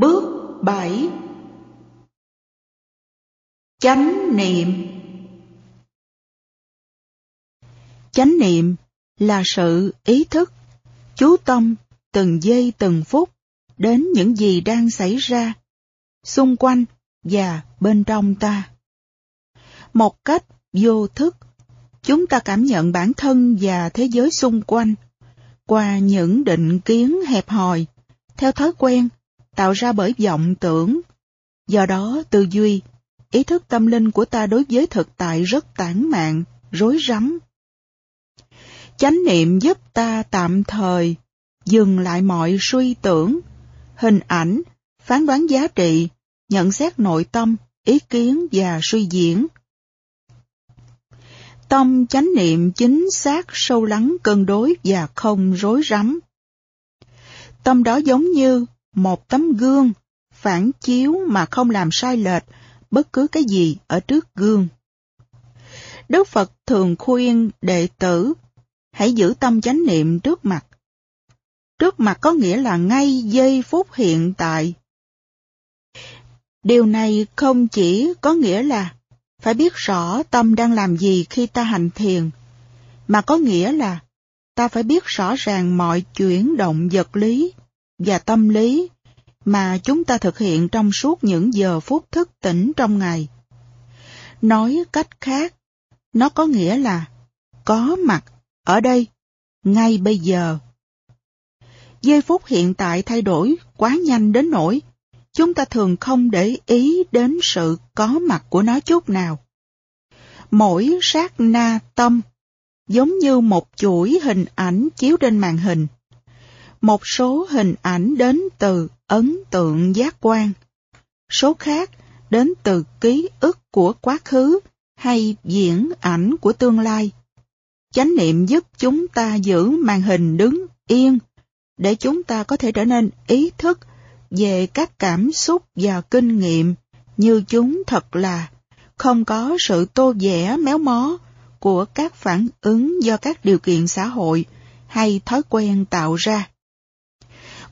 Bước 7 Chánh niệm Chánh niệm là sự ý thức, chú tâm từng giây từng phút đến những gì đang xảy ra xung quanh và bên trong ta. Một cách vô thức, chúng ta cảm nhận bản thân và thế giới xung quanh qua những định kiến hẹp hòi, theo thói quen, tạo ra bởi vọng tưởng. Do đó, tư duy, ý thức tâm linh của ta đối với thực tại rất tản mạn, rối rắm. Chánh niệm giúp ta tạm thời dừng lại mọi suy tưởng, hình ảnh, phán đoán giá trị, nhận xét nội tâm, ý kiến và suy diễn. Tâm chánh niệm chính xác sâu lắng cân đối và không rối rắm. Tâm đó giống như một tấm gương, phản chiếu mà không làm sai lệch bất cứ cái gì ở trước gương. Đức Phật thường khuyên đệ tử hãy giữ tâm chánh niệm trước mặt. Trước mặt có nghĩa là ngay giây phút hiện tại. Điều này không chỉ có nghĩa là phải biết rõ tâm đang làm gì khi ta hành thiền, mà có nghĩa là ta phải biết rõ ràng mọi chuyển động vật lý và tâm lý mà chúng ta thực hiện trong suốt những giờ phút thức tỉnh trong ngày. Nói cách khác, nó có nghĩa là có mặt ở đây, ngay bây giờ. Giây phút hiện tại thay đổi quá nhanh đến nỗi chúng ta thường không để ý đến sự có mặt của nó chút nào. Mỗi sát na tâm giống như một chuỗi hình ảnh chiếu trên màn hình. Một số hình ảnh đến từ ấn tượng giác quan, số khác đến từ ký ức của quá khứ hay diễn ảnh của tương lai. Chánh niệm giúp chúng ta giữ màn hình đứng yên để chúng ta có thể trở nên ý thức về các cảm xúc và kinh nghiệm như chúng thật là không có sự tô vẽ méo mó của các phản ứng do các điều kiện xã hội hay thói quen tạo ra.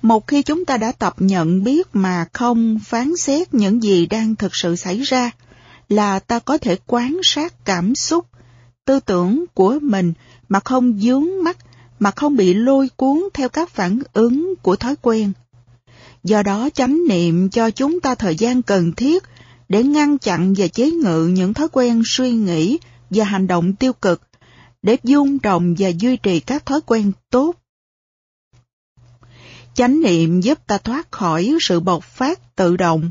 Một khi chúng ta đã tập nhận biết mà không phán xét những gì đang thực sự xảy ra, là ta có thể quan sát cảm xúc, tư tưởng của mình mà không dướng mắt, mà không bị lôi cuốn theo các phản ứng của thói quen. Do đó chánh niệm cho chúng ta thời gian cần thiết để ngăn chặn và chế ngự những thói quen suy nghĩ và hành động tiêu cực, để dung trồng và duy trì các thói quen tốt. Chánh niệm giúp ta thoát khỏi sự bộc phát tự động,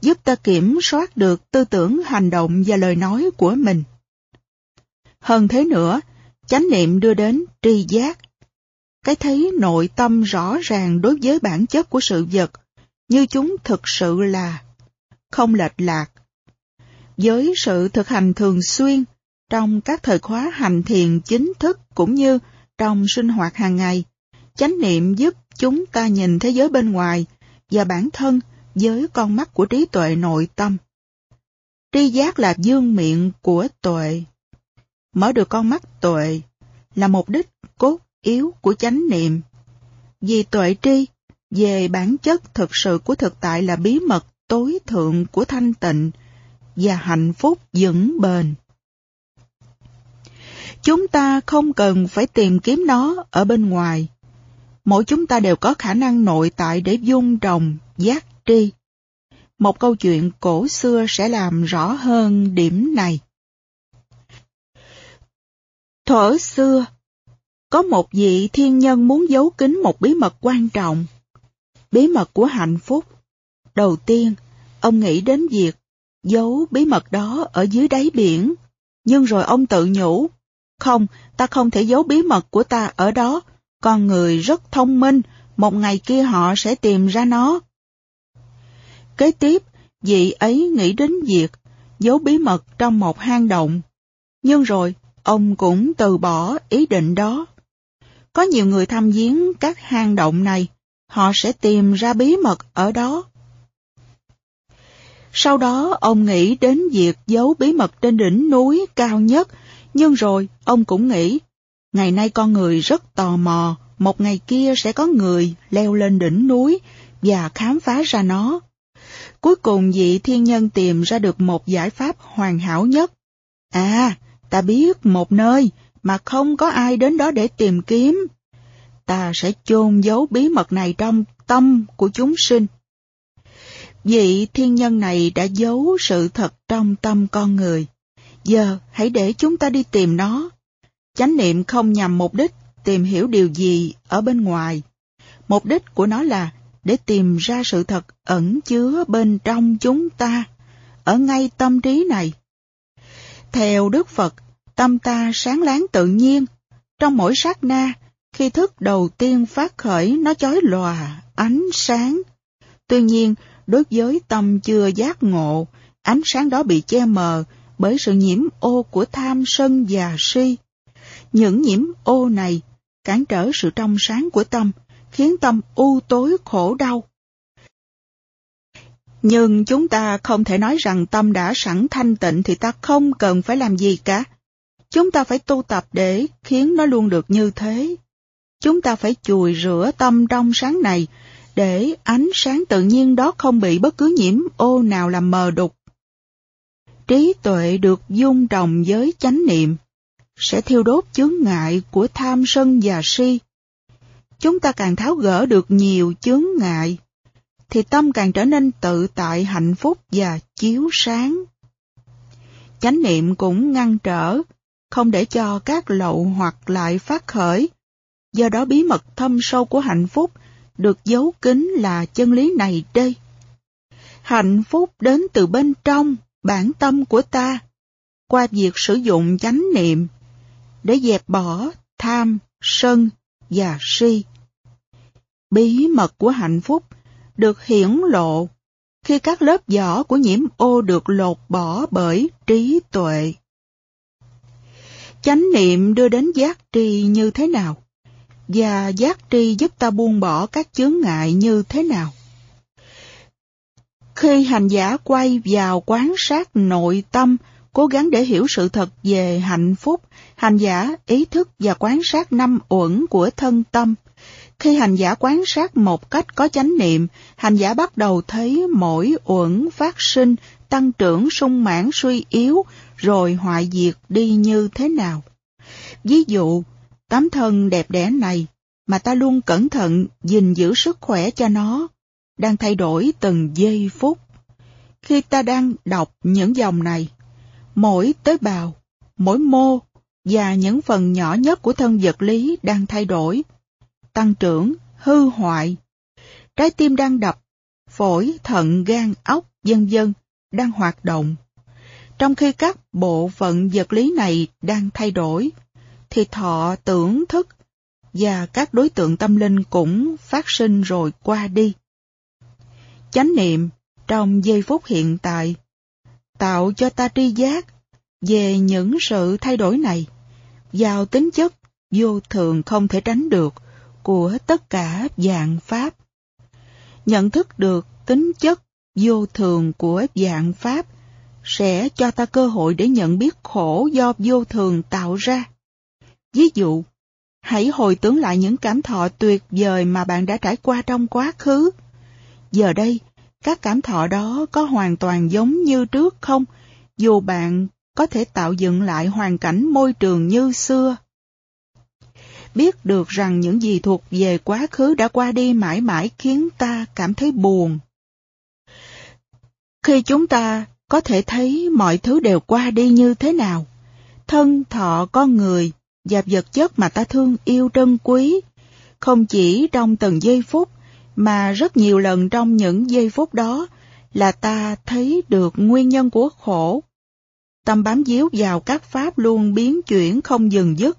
giúp ta kiểm soát được tư tưởng, hành động và lời nói của mình. Hơn thế nữa, chánh niệm đưa đến tri giác, cái thấy nội tâm rõ ràng đối với bản chất của sự vật, như chúng thực sự là, không lệch lạc. Với sự thực hành thường xuyên, trong các thời khóa hành thiền chính thức cũng như trong sinh hoạt hàng ngày, chánh niệm giúp chúng ta nhìn thế giới bên ngoài và bản thân với con mắt của trí tuệ nội tâm. Tri giác là dương miệng của tuệ. Mở được con mắt, tuệ là mục đích cốt yếu của chánh niệm. Vì tuệ tri, về bản chất thực sự của thực tại là bí mật tối thượng của thanh tịnh và hạnh phúc vững bền. Chúng ta không cần phải tìm kiếm nó ở bên ngoài. Mỗi chúng ta đều có khả năng nội tại để dung trồng, giác tri. Một câu chuyện cổ xưa sẽ làm rõ hơn điểm này. Thuở xưa, có một vị thiên nhân muốn giấu kín một bí mật quan trọng. Bí mật của hạnh phúc. Đầu tiên, ông nghĩ đến việc giấu bí mật đó ở dưới đáy biển. Nhưng rồi ông tự nhủ, không, ta không thể giấu bí mật của ta ở đó, con người rất thông minh, một ngày kia họ sẽ tìm ra nó. Kế tiếp, vị ấy nghĩ đến việc giấu bí mật trong một hang động. Nhưng rồi, ông cũng từ bỏ ý định đó. Có nhiều người tham viếng các hang động này, họ sẽ tìm ra bí mật ở đó. Sau đó ông nghĩ đến việc giấu bí mật trên đỉnh núi cao nhất, nhưng rồi ông cũng nghĩ, ngày nay con người rất tò mò, một ngày kia sẽ có người leo lên đỉnh núi và khám phá ra nó. Cuối cùng vị thiên nhân tìm ra được một giải pháp hoàn hảo nhất. À, ta biết một nơi mà không có ai đến đó để tìm kiếm. Ta sẽ chôn giấu bí mật này trong tâm của chúng sinh. Vị thiên nhân này đã giấu sự thật trong tâm con người. Giờ hãy để chúng ta đi tìm nó. Chánh niệm không nhằm mục đích tìm hiểu điều gì ở bên ngoài. Mục đích của nó là để tìm ra sự thật ẩn chứa bên trong chúng ta, ở ngay tâm trí này. Theo Đức Phật, tâm ta sáng láng tự nhiên, trong mỗi sát na, khi thức đầu tiên phát khởi nó chói lòa, ánh sáng. Tuy nhiên, đối với tâm chưa giác ngộ, ánh sáng đó bị che mờ bởi sự nhiễm ô của tham sân và si. Những nhiễm ô này cản trở sự trong sáng của tâm, khiến tâm u tối khổ đau. Nhưng chúng ta không thể nói rằng tâm đã sẵn thanh tịnh thì ta không cần phải làm gì cả. Chúng ta phải tu tập để khiến nó luôn được như thế. Chúng ta phải chùi rửa tâm trong sáng này để ánh sáng tự nhiên đó không bị bất cứ nhiễm ô nào làm mờ đục. Trí tuệ được dung trồng với chánh niệm, sẽ thiêu đốt chướng ngại của tham sân và si. Chúng ta càng tháo gỡ được nhiều chướng ngại, thì tâm càng trở nên tự tại hạnh phúc và chiếu sáng. Chánh niệm cũng ngăn trở, không để cho các lậu hoặc lại phát khởi. Do đó bí mật thâm sâu của hạnh phúc được giấu kín là chân lý này đây. Hạnh phúc đến từ bên trong bản tâm của ta, qua việc sử dụng chánh niệm để dẹp bỏ tham, sân và si. Bí mật của hạnh phúc được hiển lộ khi các lớp vỏ của nhiễm ô được lột bỏ bởi trí tuệ. Chánh niệm đưa đến giác tri như thế nào? Và giác tri giúp ta buông bỏ các chướng ngại như thế nào? Khi hành giả quay vào quán sát nội tâm, cố gắng để hiểu sự thật về hạnh phúc, hành giả ý thức và quán sát năm uẩn của thân tâm. Khi hành giả quán sát một cách có chánh niệm, hành giả bắt đầu thấy mỗi uẩn phát sinh, tăng trưởng sung mãn suy yếu, rồi hoại diệt đi như thế nào. Ví dụ, tấm thân đẹp đẽ này mà ta luôn cẩn thận gìn giữ sức khỏe cho nó, đang thay đổi từng giây phút. Khi ta đang đọc những dòng này, mỗi tế bào, mỗi mô và những phần nhỏ nhất của thân vật lý đang thay đổi, tăng trưởng, hư hoại. Trái tim đang đập, phổi, thận, gan, óc, vân vân đang hoạt động. Trong khi các bộ phận vật lý này đang thay đổi, thì thọ tưởng thức và các đối tượng tâm linh cũng phát sinh rồi qua đi. Chánh niệm trong giây phút hiện tại tạo cho ta tri giác về những sự thay đổi này vào tính chất vô thường không thể tránh được của tất cả dạng pháp. Nhận thức được tính chất vô thường của dạng pháp sẽ cho ta cơ hội để nhận biết khổ do vô thường tạo ra. Ví dụ, hãy hồi tưởng lại những cảm thọ tuyệt vời mà bạn đã trải qua trong quá khứ. Giờ đây, các cảm thọ đó có hoàn toàn giống như trước không, dù bạn có thể tạo dựng lại hoàn cảnh môi trường như xưa. Biết được rằng những gì thuộc về quá khứ đã qua đi mãi mãi khiến ta cảm thấy buồn. Khi chúng ta có thể thấy mọi thứ đều qua đi như thế nào, thân thọ con người và vật chất mà ta thương yêu trân quý, không chỉ trong từng giây phút mà rất nhiều lần trong những giây phút đó là ta thấy được nguyên nhân của khổ. Tâm bám díu vào các pháp luôn biến chuyển không dừng dứt.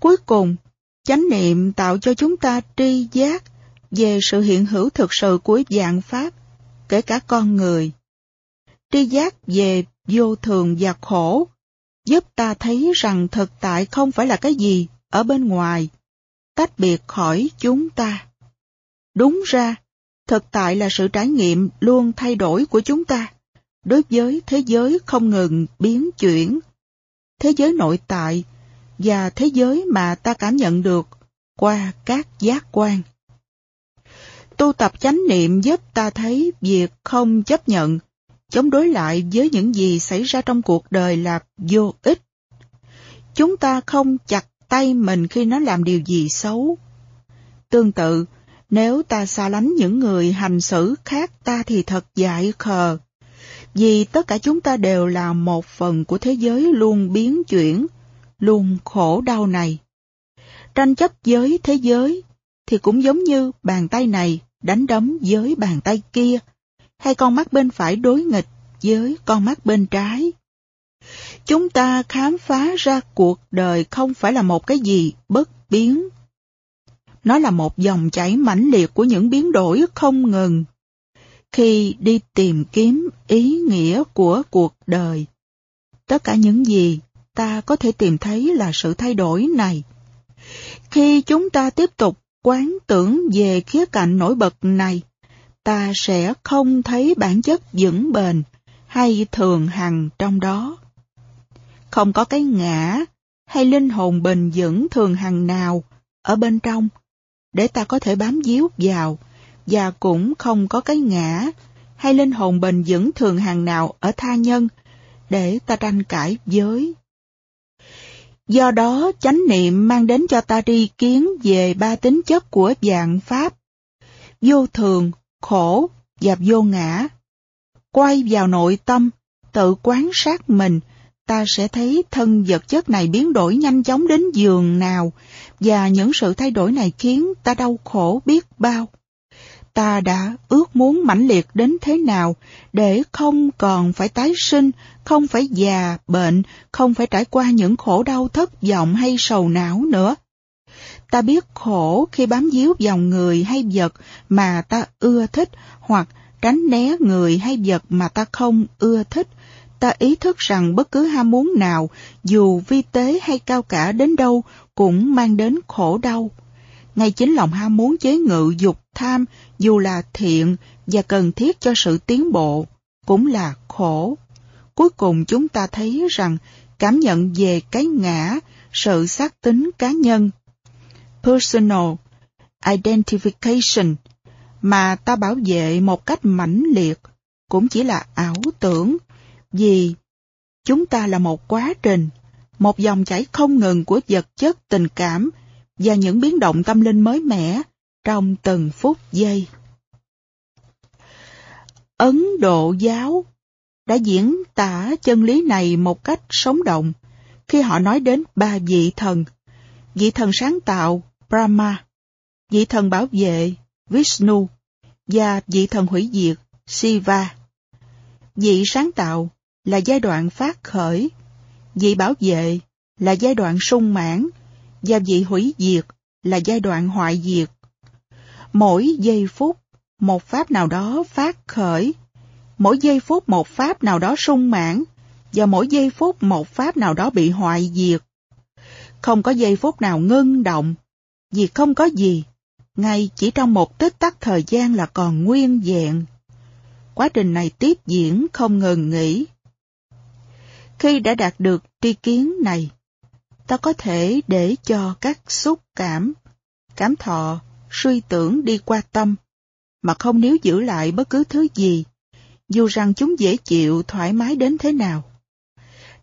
Cuối cùng, chánh niệm tạo cho chúng ta tri giác về sự hiện hữu thực sự của dạng pháp, kể cả con người. Tri giác về vô thường và khổ giúp ta thấy rằng thực tại không phải là cái gì ở bên ngoài, tách biệt khỏi chúng ta. Đúng ra, thực tại là sự trải nghiệm luôn thay đổi của chúng ta, đối với thế giới không ngừng biến chuyển. Thế giới nội tại và thế giới mà ta cảm nhận được qua các giác quan. Tu tập chánh niệm giúp ta thấy việc không chấp nhận, chống đối lại với những gì xảy ra trong cuộc đời là vô ích. Chúng ta không chặt tay mình khi nó làm điều gì xấu. Tương tự, nếu ta xa lánh những người hành xử khác ta thì thật dại khờ. Vì tất cả chúng ta đều là một phần của thế giới luôn biến chuyển, luôn khổ đau này. Tranh chấp với thế giới thì cũng giống như bàn tay này đánh đấm với bàn tay kia, hay con mắt bên phải đối nghịch với con mắt bên trái. Chúng ta khám phá ra cuộc đời không phải là một cái gì bất biến. Nó là một dòng chảy mãnh liệt của những biến đổi không ngừng. Khi đi tìm kiếm ý nghĩa của cuộc đời, tất cả những gì ta có thể tìm thấy là sự thay đổi này. Khi chúng ta tiếp tục quán tưởng về khía cạnh nổi bật này, ta sẽ không thấy bản chất vững bền hay thường hằng trong đó. Không có cái ngã hay linh hồn bền vững thường hằng nào ở bên trong để ta có thể bám díu vào và cũng không có cái ngã hay linh hồn bền vững thường hàng nào ở tha nhân để ta tranh cãi với. Do đó, chánh niệm mang đến cho ta tri kiến về ba tính chất của dạng pháp, vô thường, khổ và vô ngã. Quay vào nội tâm, tự quán sát mình, ta sẽ thấy thân vật chất này biến đổi nhanh chóng đến giường nào, và những sự thay đổi này khiến ta đau khổ biết bao. Ta đã ước muốn mãnh liệt đến thế nào để không còn phải tái sinh, không phải già, bệnh, không phải trải qua những khổ đau thất vọng hay sầu não nữa. Ta biết khổ khi bám víu vào người hay vật mà ta ưa thích hoặc tránh né người hay vật mà ta không ưa thích. Ta ý thức rằng bất cứ ham muốn nào, dù vi tế hay cao cả đến đâu, cũng mang đến khổ đau. Ngay chính lòng ham muốn chế ngự dục tham, dù là thiện và cần thiết cho sự tiến bộ, cũng là khổ. Cuối cùng chúng ta thấy rằng cảm nhận về cái ngã, sự xác tính cá nhân, personal identification, mà ta bảo vệ một cách mãnh liệt, cũng chỉ là ảo tưởng, vì chúng ta là một quá trình, một dòng chảy không ngừng của vật chất tình cảm và những biến động tâm linh mới mẻ trong từng phút giây. Ấn Độ giáo đã diễn tả chân lý này một cách sống động khi họ nói đến ba vị thần. Vị thần sáng tạo Brahma, vị thần bảo vệ Vishnu và vị thần hủy diệt Shiva. Vị sáng tạo là giai đoạn phát khởi, vị bảo vệ là giai đoạn sung mãn và vị hủy diệt là giai đoạn hoại diệt. Mỗi giây phút, một pháp nào đó phát khởi, mỗi giây phút một pháp nào đó sung mãn, và mỗi giây phút một pháp nào đó bị hoại diệt. Không có giây phút nào ngưng động, vì không có gì, ngay chỉ trong một tích tắc thời gian là còn nguyên vẹn. Quá trình này tiếp diễn không ngừng nghỉ. Khi đã đạt được tri kiến này, ta có thể để cho các xúc cảm, cảm thọ, suy tưởng đi qua tâm, mà không níu giữ lại bất cứ thứ gì, dù rằng chúng dễ chịu, thoải mái đến thế nào.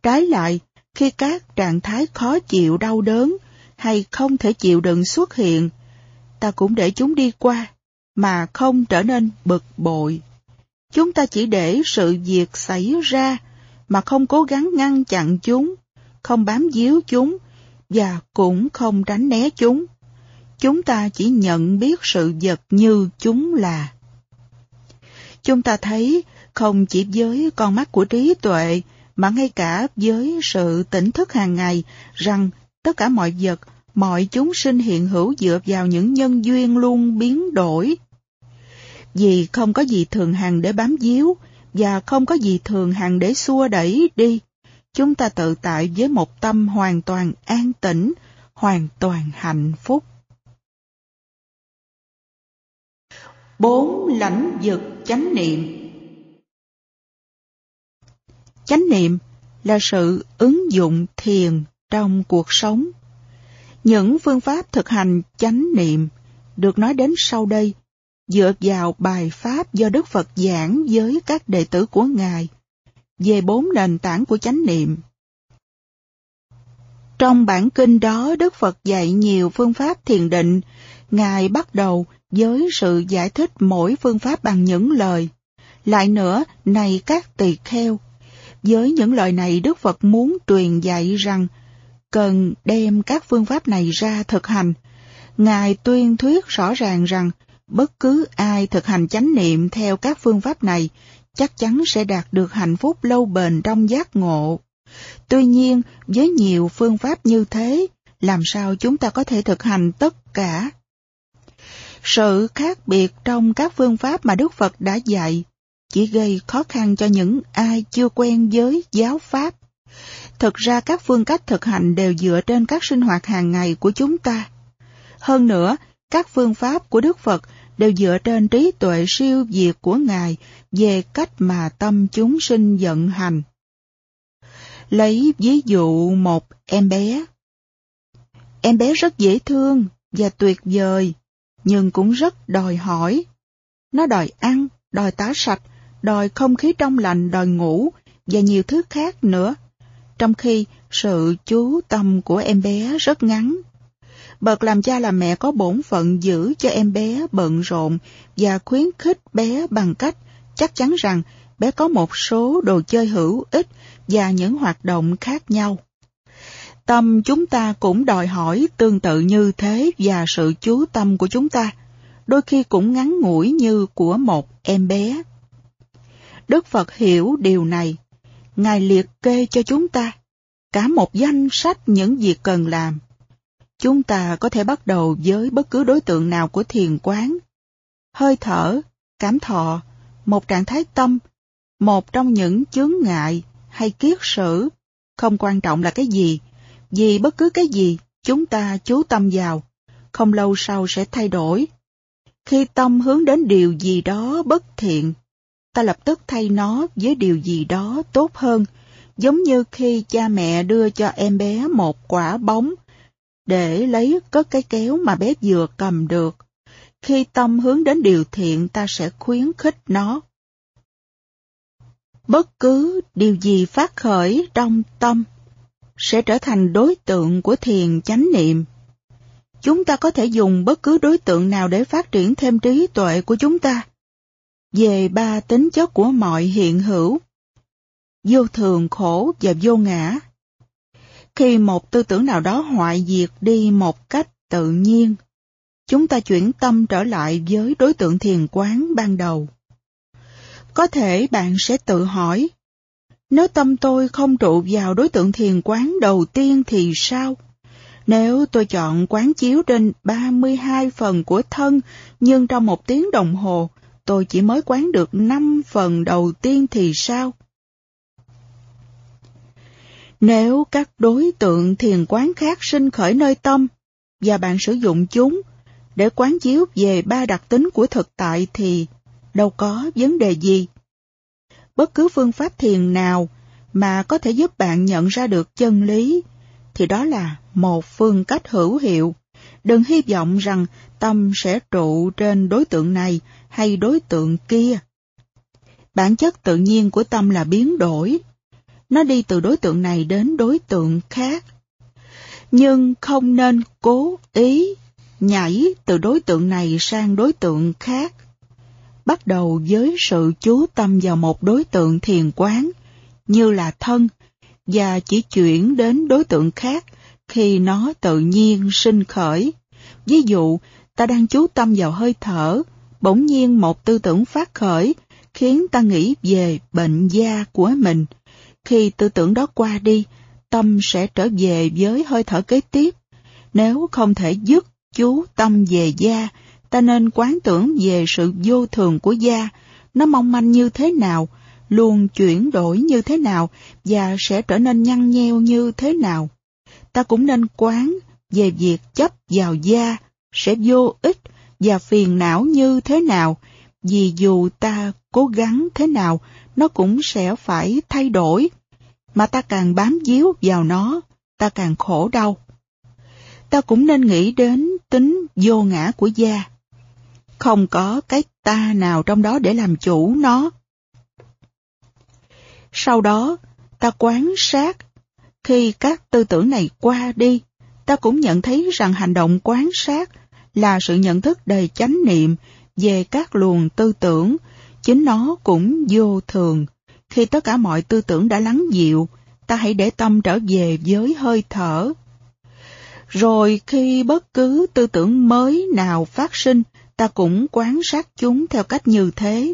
Trái lại, khi các trạng thái khó chịu đau đớn hay không thể chịu đựng xuất hiện, ta cũng để chúng đi qua, mà không trở nên bực bội. Chúng ta chỉ để sự việc xảy ra, mà không cố gắng ngăn chặn chúng, không bám díu chúng, và cũng không tránh né chúng. Chúng ta chỉ nhận biết sự vật như chúng là. Chúng ta thấy không chỉ với con mắt của trí tuệ, mà ngay cả với sự tỉnh thức hàng ngày rằng tất cả mọi vật, mọi chúng sinh hiện hữu dựa vào những nhân duyên luôn biến đổi. Vì không có gì thường hằng để bám díu và không có gì thường hàng để xua đẩy đi, chúng ta tự tại với một tâm hoàn toàn an tĩnh, hoàn toàn hạnh phúc. Bốn lãnh vực chánh niệm Chánh niệm là sự ứng dụng thiền trong cuộc sống. Những phương pháp thực hành chánh niệm được nói đến sau đây dựa vào bài pháp do Đức Phật giảng với các đệ tử của Ngài về bốn nền tảng của chánh niệm. Trong bản kinh đó, Đức Phật dạy nhiều phương pháp thiền định. Ngài bắt đầu với sự giải thích mỗi phương pháp bằng những lời. Lại nữa, này các tỳ kheo, với những lời này Đức Phật muốn truyền dạy rằng cần đem các phương pháp này ra thực hành. Ngài tuyên thuyết rõ ràng rằng bất cứ ai thực hành chánh niệm theo các phương pháp này chắc chắn sẽ đạt được hạnh phúc lâu bền trong giác ngộ. Tuy nhiên, với nhiều phương pháp như thế, làm sao chúng ta có thể thực hành tất cả? Sự khác biệt trong các phương pháp mà Đức Phật đã dạy chỉ gây khó khăn cho những ai chưa quen với giáo pháp. Thực ra các phương cách thực hành đều dựa trên các sinh hoạt hàng ngày của chúng ta. Hơn nữa, các phương pháp của Đức Phật đều dựa trên trí tuệ siêu diệt của Ngài về cách mà tâm chúng sinh vận hành. Lấy ví dụ một em bé. Em bé rất dễ thương và tuyệt vời, nhưng cũng rất đòi hỏi. Nó đòi ăn, đòi táo sạch, đòi không khí trong lành, đòi ngủ và nhiều thứ khác nữa. Trong khi sự chú tâm của em bé rất ngắn. Bậc làm cha làm mẹ có bổn phận giữ cho em bé bận rộn và khuyến khích bé bằng cách chắc chắn rằng bé có một số đồ chơi hữu ích và những hoạt động khác nhau. Tâm chúng ta cũng đòi hỏi tương tự như thế và sự chú tâm của chúng ta, đôi khi cũng ngắn ngủi như của một em bé. Đức Phật hiểu điều này. Ngài liệt kê cho chúng ta cả một danh sách những việc cần làm. Chúng ta có thể bắt đầu với bất cứ đối tượng nào của thiền quán. Hơi thở, cảm thọ, một trạng thái tâm, một trong những chướng ngại hay kiết sử, không quan trọng là cái gì, vì bất cứ cái gì chúng ta chú tâm vào, không lâu sau sẽ thay đổi. Khi tâm hướng đến điều gì đó bất thiện, ta lập tức thay nó với điều gì đó tốt hơn, giống như khi cha mẹ đưa cho em bé một quả bóng để lấy cất cái kéo mà bé vừa cầm được. Khi tâm hướng đến điều thiện ta sẽ khuyến khích nó. Bất cứ điều gì phát khởi trong tâm sẽ trở thành đối tượng của thiền chánh niệm. Chúng ta có thể dùng bất cứ đối tượng nào để phát triển thêm trí tuệ của chúng ta về ba tính chất của mọi hiện hữu, vô thường khổ và vô ngã. Khi một tư tưởng nào đó hoại diệt đi một cách tự nhiên, chúng ta chuyển tâm trở lại với đối tượng thiền quán ban đầu. Có thể bạn sẽ tự hỏi, nếu tâm tôi không trụ vào đối tượng thiền quán đầu tiên thì sao? Nếu tôi chọn quán chiếu trên 32 phần của thân, nhưng trong một tiếng đồng hồ, tôi chỉ mới quán được 5 phần đầu tiên thì sao? Nếu các đối tượng thiền quán khác sinh khởi nơi tâm, và bạn sử dụng chúng để quán chiếu về ba đặc tính của thực tại thì đâu có vấn đề gì. Bất cứ phương pháp thiền nào mà có thể giúp bạn nhận ra được chân lý, thì đó là một phương cách hữu hiệu. Đừng hy vọng rằng tâm sẽ trụ trên đối tượng này hay đối tượng kia. Bản chất tự nhiên của tâm là biến đổi. Nó đi từ đối tượng này đến đối tượng khác. Nhưng không nên cố ý nhảy từ đối tượng này sang đối tượng khác. Bắt đầu với sự chú tâm vào một đối tượng thiền quán, như là thân, và chỉ chuyển đến đối tượng khác khi nó tự nhiên sinh khởi. Ví dụ, ta đang chú tâm vào hơi thở, bỗng nhiên một tư tưởng phát khởi, khiến ta nghĩ về bệnh da của mình. Khi tư tưởng đó qua đi, tâm sẽ trở về với hơi thở kế tiếp. Nếu không thể dứt chú tâm về da, ta nên quán tưởng về sự vô thường của da, nó mong manh như thế nào, luôn chuyển đổi như thế nào và sẽ trở nên nhăn nheo như thế nào. Ta cũng nên quán về việc chấp vào da sẽ vô ích và phiền não như thế nào, vì dù ta cố gắng thế nào, nó cũng sẽ phải thay đổi. Mà ta càng bám víu vào nó, ta càng khổ đau. Ta cũng nên nghĩ đến tính vô ngã của gia Không có cái ta nào trong đó để làm chủ nó. Sau đó, ta quán sát. Khi các tư tưởng này qua đi, ta cũng nhận thấy rằng hành động quán sát là sự nhận thức đầy chánh niệm về các luồng tư tưởng, chính nó cũng vô thường. Khi tất cả mọi tư tưởng đã lắng dịu, ta hãy để tâm trở về với hơi thở. Rồi khi bất cứ tư tưởng mới nào phát sinh, ta cũng quán sát chúng theo cách như thế.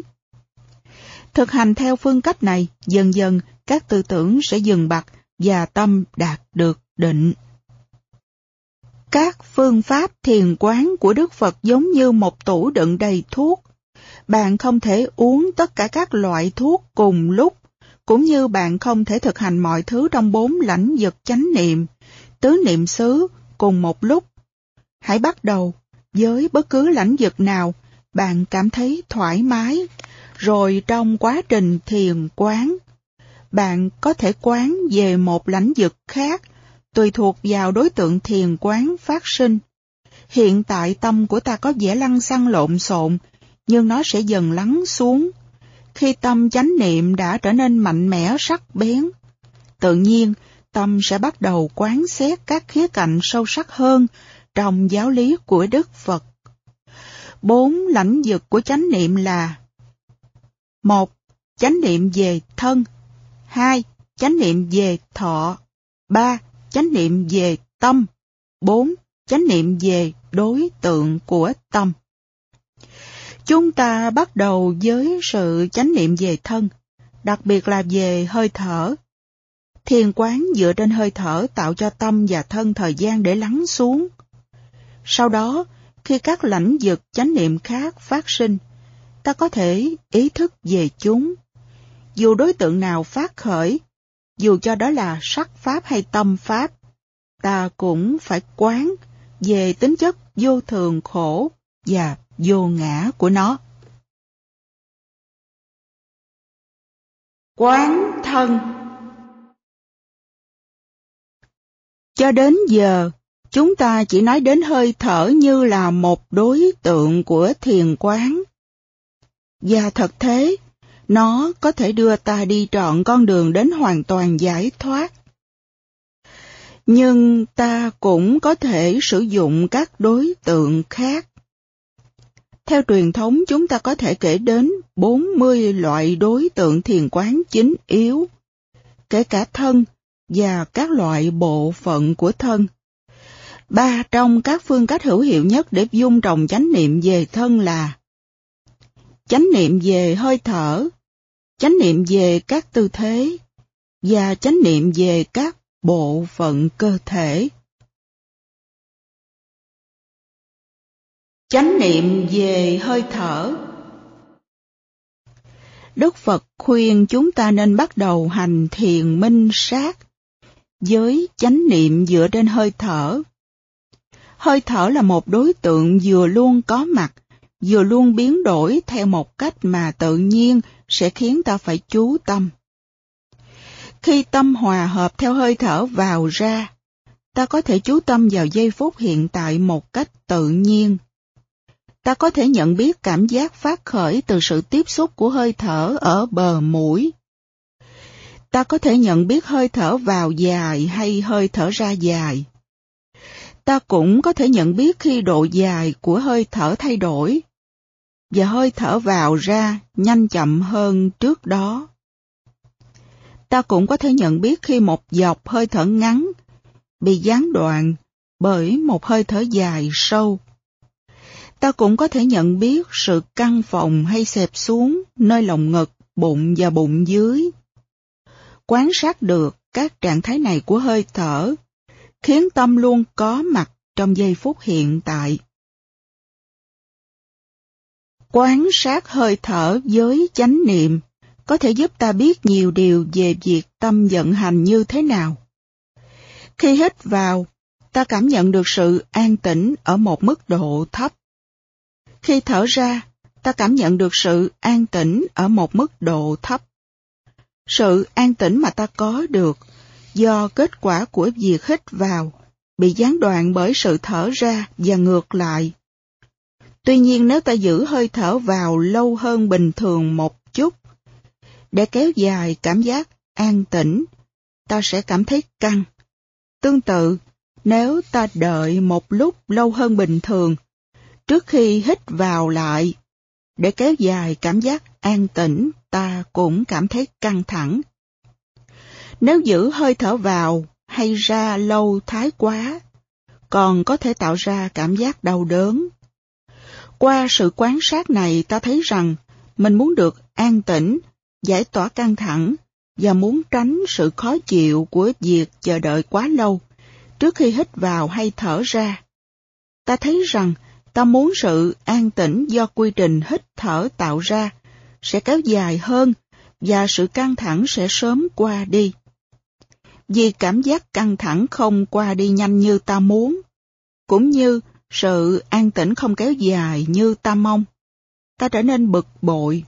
Thực hành theo phương cách này, dần dần các tư tưởng sẽ dừng bặt và tâm đạt được định. Các phương pháp thiền quán của Đức Phật giống như một tủ đựng đầy thuốc. Bạn không thể uống tất cả các loại thuốc cùng lúc, cũng như bạn không thể thực hành mọi thứ trong bốn lãnh vực chánh niệm, tứ niệm xứ cùng một lúc. Hãy bắt đầu với bất cứ lãnh vực nào bạn cảm thấy thoải mái, rồi trong quá trình thiền quán, bạn có thể quán về một lãnh vực khác tùy thuộc vào đối tượng thiền quán phát sinh. Hiện tại tâm của ta có vẻ lăn xăng lộn xộn, nhưng nó sẽ dần lắng xuống. Khi tâm chánh niệm đã trở nên mạnh mẽ sắc bén, tự nhiên tâm sẽ bắt đầu quán xét các khía cạnh sâu sắc hơn trong giáo lý của Đức Phật. Bốn lãnh vực của chánh niệm là một Chánh niệm về thân hai, Chánh niệm về thọ ba, chánh niệm về tâm. bốn, Chánh niệm về đối tượng của tâm. Chúng ta bắt đầu với sự chánh niệm về thân, đặc biệt là về hơi thở. Thiền quán dựa trên hơi thở tạo cho tâm và thân thời gian để lắng xuống. Sau đó, khi các lãnh vực chánh niệm khác phát sinh, ta có thể ý thức về chúng. Dù đối tượng nào phát khởi, dù cho đó là sắc pháp hay tâm pháp, ta cũng phải quán về tính chất vô thường khổ và vô ngã của nó. Quán thân Cho đến giờ, chúng ta chỉ nói đến hơi thở như là một đối tượng của thiền quán. Và thật thế, nó có thể đưa ta đi trọn con đường đến hoàn toàn giải thoát. Nhưng ta cũng có thể sử dụng các đối tượng khác. Theo truyền thống chúng ta có thể kể đến 40 loại đối tượng thiền quán chính yếu, kể cả thân và các loại bộ phận của thân. Ba trong các phương cách hữu hiệu nhất để dung trồng chánh niệm về thân là chánh niệm về hơi thở, chánh niệm về các tư thế và chánh niệm về các bộ phận cơ thể. Chánh niệm về hơi thở Đức Phật khuyên chúng ta nên bắt đầu hành thiền minh sát với chánh niệm dựa trên hơi thở. Hơi thở là một đối tượng vừa luôn có mặt, vừa luôn biến đổi theo một cách mà tự nhiên sẽ khiến ta phải chú tâm. Khi tâm hòa hợp theo hơi thở vào ra, ta có thể chú tâm vào giây phút hiện tại một cách tự nhiên. Ta có thể nhận biết cảm giác phát khởi từ sự tiếp xúc của hơi thở ở bờ mũi. Ta có thể nhận biết hơi thở vào dài hay hơi thở ra dài. Ta cũng có thể nhận biết khi độ dài của hơi thở thay đổi và hơi thở vào ra nhanh chậm hơn trước đó. Ta cũng có thể nhận biết khi một dọc hơi thở ngắn bị gián đoạn bởi một hơi thở dài sâu. Ta cũng có thể nhận biết sự căng phòng hay xẹp xuống nơi lồng ngực, bụng và bụng dưới. Quán sát được các trạng thái này của hơi thở, khiến tâm luôn có mặt trong giây phút hiện tại. Quán sát hơi thở với chánh niệm có thể giúp ta biết nhiều điều về việc tâm vận hành như thế nào. Khi hít vào, ta cảm nhận được sự an tĩnh ở một mức độ thấp. Khi thở ra, ta cảm nhận được sự an tĩnh ở một mức độ thấp. Sự an tĩnh mà ta có được do kết quả của việc hít vào bị gián đoạn bởi sự thở ra và ngược lại. Tuy nhiên nếu ta giữ hơi thở vào lâu hơn bình thường một chút, để kéo dài cảm giác an tĩnh, ta sẽ cảm thấy căng. Tương tự, nếu ta đợi một lúc lâu hơn bình thường, trước khi hít vào lại, để kéo dài cảm giác an tĩnh, ta cũng cảm thấy căng thẳng. Nếu giữ hơi thở vào hay ra lâu thái quá, còn có thể tạo ra cảm giác đau đớn. Qua sự quan sát này ta thấy rằng mình muốn được an tĩnh, giải tỏa căng thẳng và muốn tránh sự khó chịu của việc chờ đợi quá lâu trước khi hít vào hay thở ra. Ta thấy rằng ta muốn sự an tĩnh do quy trình hít thở tạo ra sẽ kéo dài hơn và sự căng thẳng sẽ sớm qua đi. Vì cảm giác căng thẳng không qua đi nhanh như ta muốn, cũng như sự an tĩnh không kéo dài như ta mong, ta trở nên bực bội.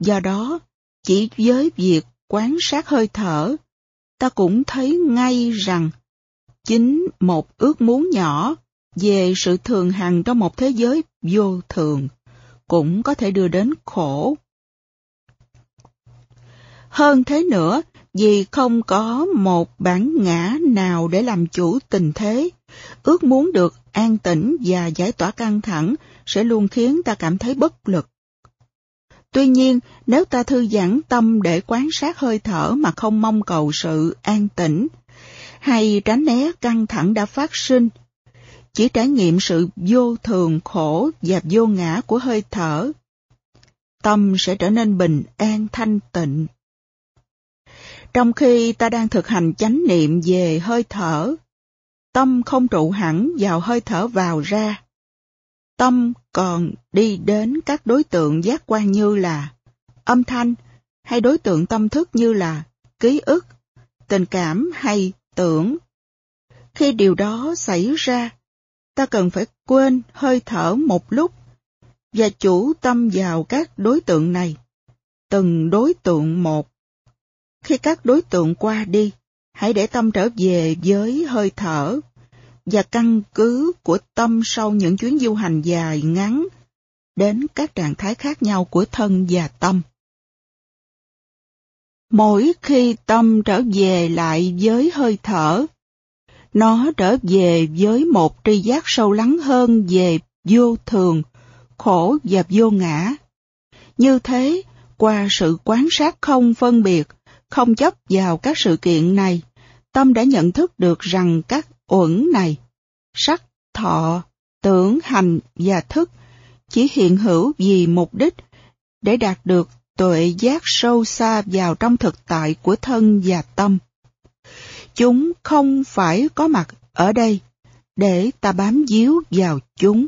Do đó, chỉ với việc quan sát hơi thở, ta cũng thấy ngay rằng chính một ước muốn nhỏ về sự thường hằng trong một thế giới vô thường cũng có thể đưa đến khổ. Hơn thế nữa, vì không có một bản ngã nào để làm chủ tình thế, ước muốn được an tĩnh và giải tỏa căng thẳng sẽ luôn khiến ta cảm thấy bất lực. Tuy nhiên, nếu ta thư giãn tâm để quan sát hơi thở mà không mong cầu sự an tĩnh, hay tránh né căng thẳng đã phát sinh, chỉ trải nghiệm sự vô thường khổ và vô ngã của hơi thở, tâm sẽ trở nên bình an thanh tịnh. Trong khi ta đang thực hành chánh niệm về hơi thở, tâm không trụ hẳn vào hơi thở vào ra. Tâm còn đi đến các đối tượng giác quan như là âm thanh hay đối tượng tâm thức như là ký ức, tình cảm hay tưởng. Khi điều đó xảy ra, ta cần phải quên hơi thở một lúc và chủ tâm vào các đối tượng này, từng đối tượng một. Khi các đối tượng qua đi, hãy để tâm trở về với hơi thở và căn cứ của tâm sau những chuyến du hành dài ngắn đến các trạng thái khác nhau của thân và tâm. Mỗi khi tâm trở về lại với hơi thở, nó trở về với một tri giác sâu lắng hơn về vô thường, khổ và vô ngã. Như thế, qua sự quán sát không phân biệt, không chấp vào các sự kiện này, tâm đã nhận thức được rằng các uẩn này, sắc, thọ, tưởng, hành và thức chỉ hiện hữu vì mục đích để đạt được tuệ giác sâu xa vào trong thực tại của thân và tâm. Chúng không phải có mặt ở đây để ta bám díu vào chúng.